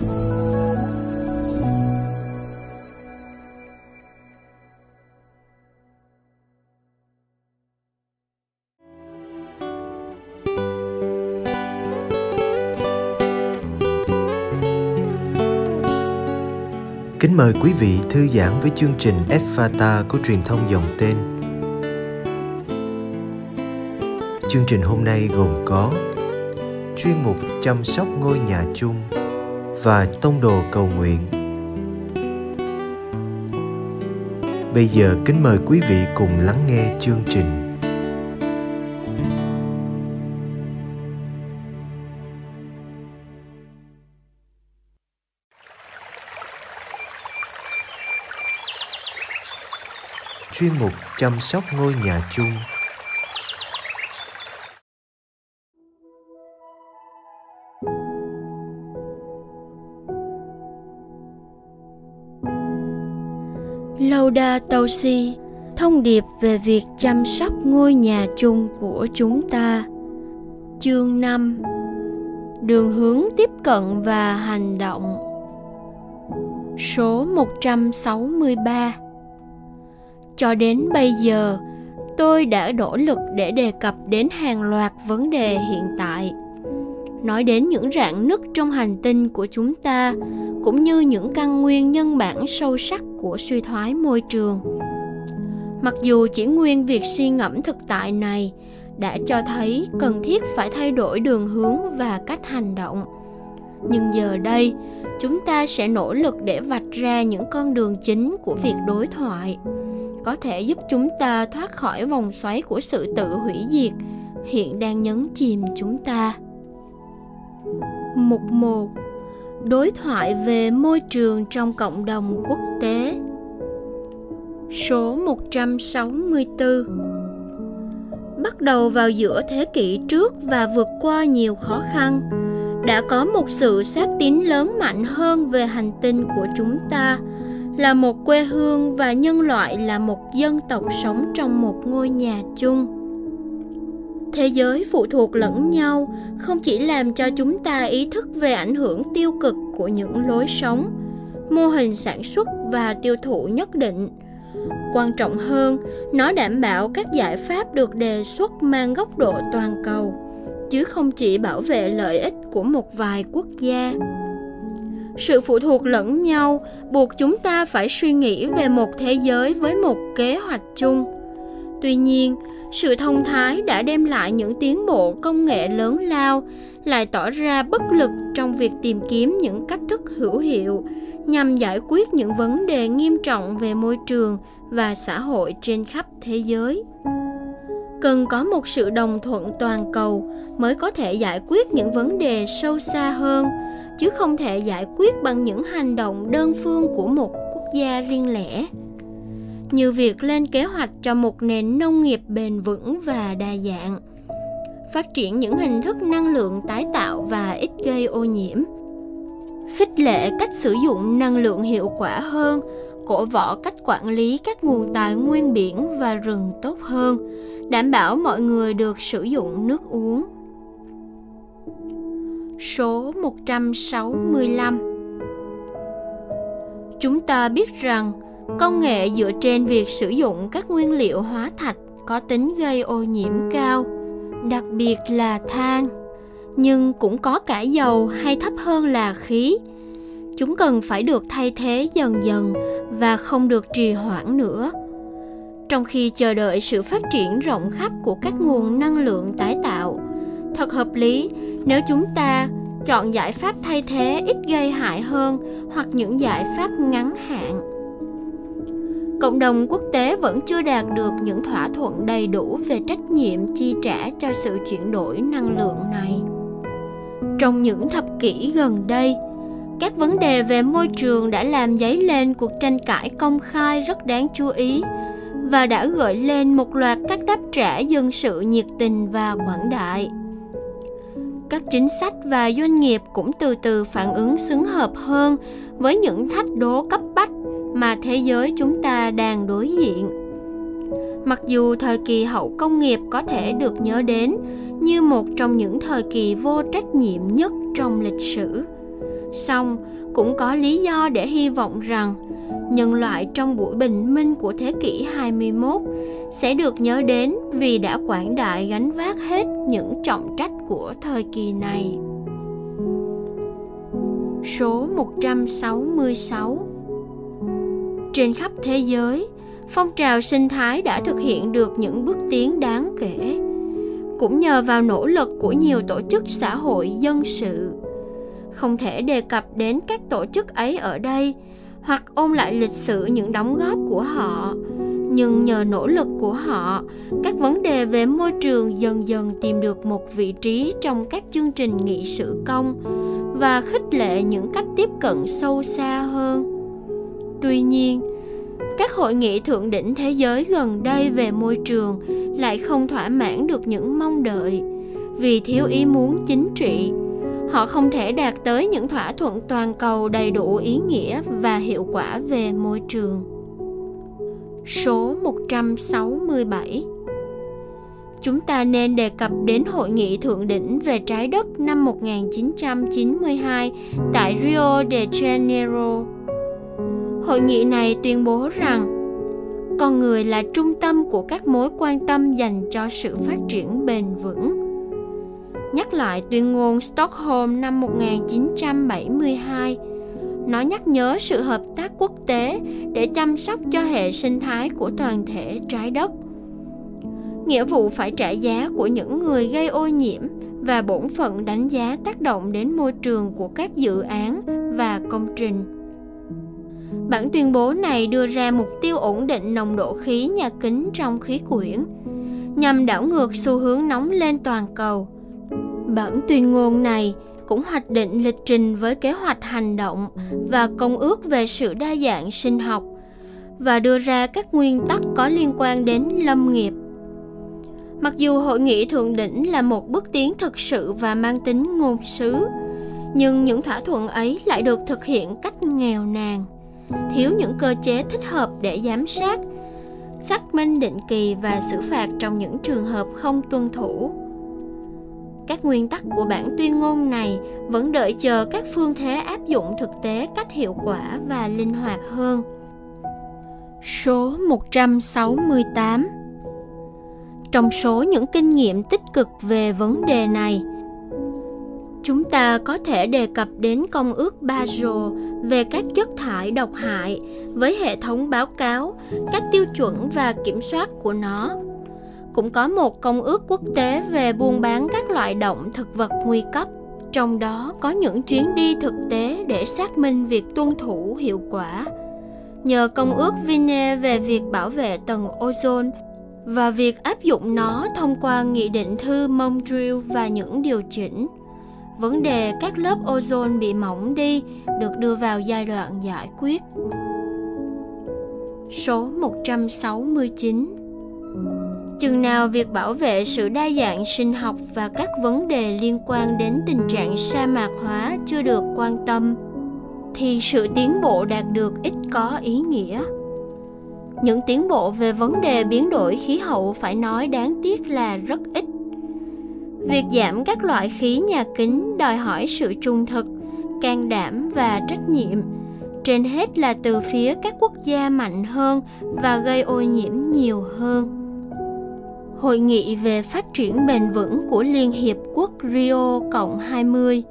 Kính mời quý vị thư giãn với chương trình Fata của truyền thông dòng tên. Chương trình hôm nay gồm có chuyên mục chăm sóc ngôi nhà chung và tông đồ cầu nguyện. Bây giờ kính mời quý vị cùng lắng nghe chương trình. chuyên mục chăm sóc ngôi nhà chung Laudato Si thông điệp về việc chăm sóc ngôi nhà chung của chúng ta. Chương 5 Đường hướng tiếp cận và hành động. Số 163 cho đến bây giờ, tôi đã nỗ lực để đề cập đến hàng loạt vấn đề hiện tại. Nói đến những rạn nứt trong hành tinh của chúng ta, cũng như những căn nguyên nhân bản sâu sắc của suy thoái môi trường mặc dù chỉ nguyên việc suy ngẫm thực tại này đã cho thấy cần thiết phải thay đổi đường hướng và cách hành động, nhưng giờ đây chúng ta sẽ nỗ lực để vạch ra những con đường chính của việc đối thoại, có thể giúp chúng ta thoát khỏi vòng xoáy của sự tự hủy diệt hiện đang nhấn chìm chúng ta. Mục 1 Đối thoại về môi trường trong cộng đồng quốc tế. Số 164 Bắt đầu vào giữa thế kỷ trước và vượt qua nhiều khó khăn, đã có một sự xác tín lớn mạnh hơn về hành tinh của chúng ta là một quê hương và nhân loại là một dân tộc sống trong một ngôi nhà chung thế giới phụ thuộc lẫn nhau, không chỉ làm cho chúng ta ý thức về ảnh hưởng tiêu cực của những lối sống, mô hình sản xuất và tiêu thụ nhất định. Quan trọng hơn, nó đảm bảo các giải pháp được đề xuất mang góc độ toàn cầu, chứ không chỉ bảo vệ lợi ích của một vài quốc gia. Sự phụ thuộc lẫn nhau buộc chúng ta phải suy nghĩ về một thế giới với một kế hoạch chung. Tuy nhiên sự thông thái đã đem lại những tiến bộ công nghệ lớn lao, lại tỏ ra bất lực trong việc tìm kiếm những cách thức hữu hiệu nhằm giải quyết những vấn đề nghiêm trọng về môi trường và xã hội trên khắp thế giới. Cần có một sự đồng thuận toàn cầu mới có thể giải quyết những vấn đề sâu xa hơn, chứ không thể giải quyết bằng những hành động đơn phương của một quốc gia riêng lẻ như việc lên kế hoạch cho một nền nông nghiệp bền vững và đa dạng, phát triển những hình thức năng lượng tái tạo và ít gây ô nhiễm, khích lệ cách sử dụng năng lượng hiệu quả hơn, cổ võ cách quản lý các nguồn tài nguyên biển và rừng tốt hơn, đảm bảo mọi người được sử dụng nước uống số 165. Chúng ta biết rằng công nghệ dựa trên việc sử dụng các nguyên liệu hóa thạch có tính gây ô nhiễm cao, đặc biệt là than, nhưng cũng có cả dầu hay thấp hơn là khí. Chúng cần phải được thay thế dần dần và không được trì hoãn nữa. Trong khi chờ đợi sự phát triển rộng khắp của các nguồn năng lượng tái tạo, thật hợp lý nếu chúng ta chọn giải pháp thay thế ít gây hại hơn hoặc những giải pháp ngắn hạn cộng đồng quốc tế vẫn chưa đạt được những thỏa thuận đầy đủ về trách nhiệm chi trả cho sự chuyển đổi năng lượng này. Trong những thập kỷ gần đây, các vấn đề về môi trường đã làm dấy lên cuộc tranh cãi công khai rất đáng chú ý và đã gợi lên một loạt các đáp trả dân sự nhiệt tình và quảng đại. Các chính sách và doanh nghiệp cũng từ từ phản ứng xứng hợp hơn với những thách đố cấp bách mà thế giới chúng ta đang đối diện mặc dù thời kỳ hậu công nghiệp có thể được nhớ đến như một trong những thời kỳ vô trách nhiệm nhất trong lịch sử, Song cũng có lý do để hy vọng rằng nhân loại trong buổi bình minh của thế kỷ 21 sẽ được nhớ đến vì đã quảng đại gánh vác hết những trọng trách của thời kỳ này. Số 166 trên khắp thế giới, phong trào sinh thái đã thực hiện được những bước tiến đáng kể. Cũng nhờ vào nỗ lực của nhiều tổ chức xã hội dân sự. Không thể đề cập đến các tổ chức ấy ở đây hoặc ôn lại lịch sử những đóng góp của họ. Nhưng nhờ nỗ lực của họ các vấn đề về môi trường dần dần tìm được một vị trí trong các chương trình nghị sự công và khích lệ những cách tiếp cận sâu xa hơn tuy nhiên, các hội nghị thượng đỉnh thế giới gần đây về môi trường lại không thỏa mãn được những mong đợi vì thiếu ý muốn chính trị, họ không thể đạt tới những thỏa thuận toàn cầu đầy đủ ý nghĩa và hiệu quả về môi trường. Số 167 Chúng ta nên đề cập đến Hội nghị Thượng đỉnh về trái đất năm 1992 tại Rio de Janeiro. Hội nghị này tuyên bố rằng, con người là trung tâm của các mối quan tâm dành cho sự phát triển bền vững nhắc lại tuyên ngôn Stockholm năm 1972. Nó nhắc nhớ sự hợp tác quốc tế để chăm sóc cho hệ sinh thái của toàn thể trái đất. Nghĩa vụ phải trả giá của những người gây ô nhiễm và bổn phận đánh giá tác động đến môi trường của các dự án và công trình. Bản tuyên bố này đưa ra mục tiêu ổn định nồng độ khí nhà kính trong khí quyển, nhằm đảo ngược xu hướng nóng lên toàn cầu – Bản tuyên ngôn này cũng hoạch định lịch trình với kế hoạch hành động và công ước về sự đa dạng sinh học và đưa ra các nguyên tắc có liên quan đến lâm nghiệp. Mặc dù hội nghị thượng đỉnh là một bước tiến thực sự và mang tính ngôn sứ, nhưng những thỏa thuận ấy lại được thực hiện cách nghèo nàn, thiếu những cơ chế thích hợp để giám sát, xác minh định kỳ và xử phạt trong những trường hợp không tuân thủ các nguyên tắc của bản tuyên ngôn này vẫn đợi chờ các phương thế áp dụng thực tế cách hiệu quả và linh hoạt hơn. Số 168 Trong số những kinh nghiệm tích cực về vấn đề này, chúng ta có thể đề cập đến công ước Basel về các chất thải độc hại với hệ thống báo cáo, các tiêu chuẩn và kiểm soát của nó. Cũng có một công ước quốc tế về buôn bán các loại động thực vật nguy cấp. Trong đó có những chuyến đi thực tế để xác minh việc tuân thủ hiệu quả. Nhờ công ước Vine về việc bảo vệ tầng ozone và việc áp dụng nó thông qua nghị định thư Montreal và những điều chỉnh. Vấn đề các lớp ozone bị mỏng đi được đưa vào giai đoạn giải quyết. Số 169 chừng nào việc bảo vệ sự đa dạng sinh học và các vấn đề liên quan đến tình trạng sa mạc hóa chưa được quan tâm, thì sự tiến bộ đạt được ít có ý nghĩa. Những tiến bộ về vấn đề biến đổi khí hậu phải nói đáng tiếc là rất ít việc giảm các loại khí nhà kính đòi hỏi sự trung thực, can đảm và trách nhiệm trên hết là từ phía các quốc gia mạnh hơn và gây ô nhiễm nhiều hơn Hội nghị về phát triển bền vững của Liên Hiệp Quốc Rio Cộng 20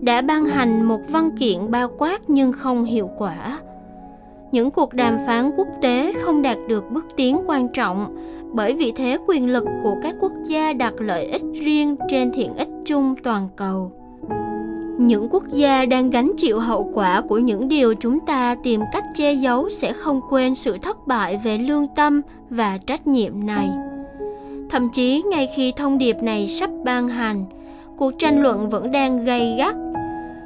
đã ban hành một văn kiện bao quát nhưng không hiệu quả. Những cuộc đàm phán quốc tế không đạt được bước tiến quan trọng bởi vì thế quyền lực của các quốc gia đặt lợi ích riêng trên thiện ích chung toàn cầu. Những quốc gia đang gánh chịu hậu quả của những điều chúng ta tìm cách che giấu sẽ không quên sự thất bại về lương tâm và trách nhiệm này Thậm chí ngay khi thông điệp này sắp ban hành, cuộc tranh luận vẫn đang gay gắt.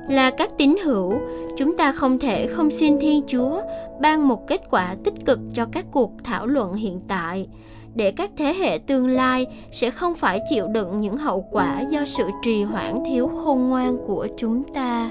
Là các tín hữu, chúng ta không thể không xin Thiên Chúa ban một kết quả tích cực cho các cuộc thảo luận hiện tại, để các thế hệ tương lai sẽ không phải chịu đựng những hậu quả do sự trì hoãn thiếu khôn ngoan của chúng ta.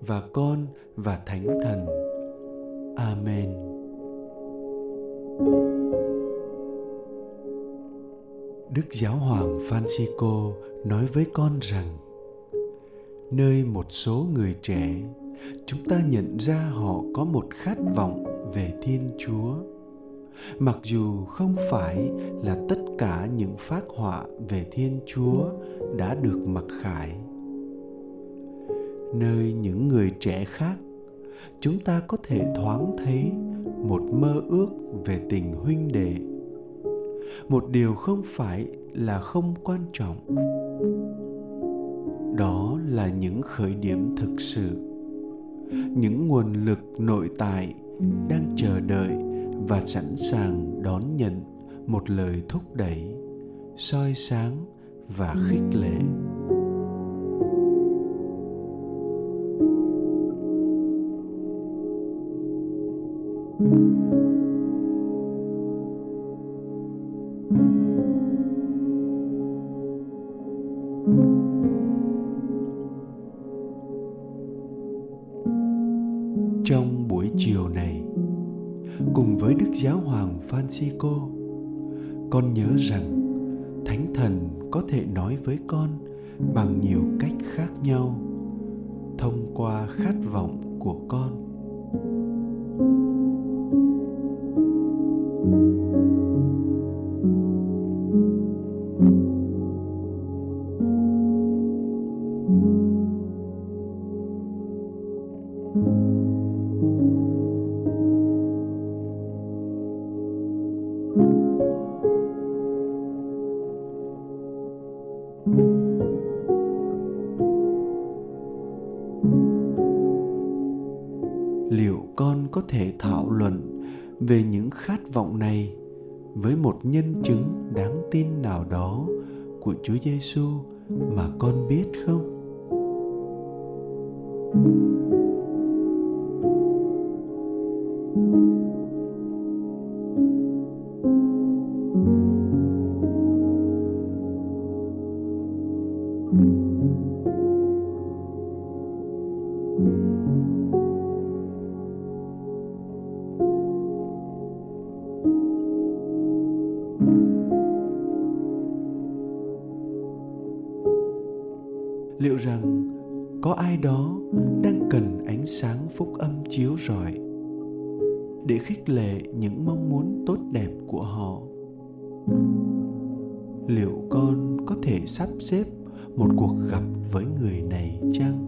và Con và Thánh Thần. Amen. Đức Giáo hoàng Francisco nói với con rằng, nơi một số người trẻ, chúng ta nhận ra họ có một khát vọng về thiên chúa mặc dù không phải là tất cả những phác họa về thiên chúa đã được mặc khải nơi những người trẻ khác. Chúng ta có thể thoáng thấy một mơ ước về tình huynh đệ. Một điều không phải là không quan trọng. Đó là những khởi điểm thực sự. Những nguồn lực nội tại đang chờ đợi và sẵn sàng đón nhận một lời thúc đẩy, soi sáng và khích lệ. Cùng với đức giáo hoàng francisco. Con nhớ rằng, thánh thần có thể nói với con bằng nhiều cách khác nhau thông qua khát vọng của con. Về những khát vọng này với một nhân chứng đáng tin nào đó của Chúa Giêsu mà con biết không? Sáng phúc âm chiếu rọi, để khích lệ những mong muốn tốt đẹp của họ. Liệu con có thể sắp xếp một cuộc gặp với người này chăng?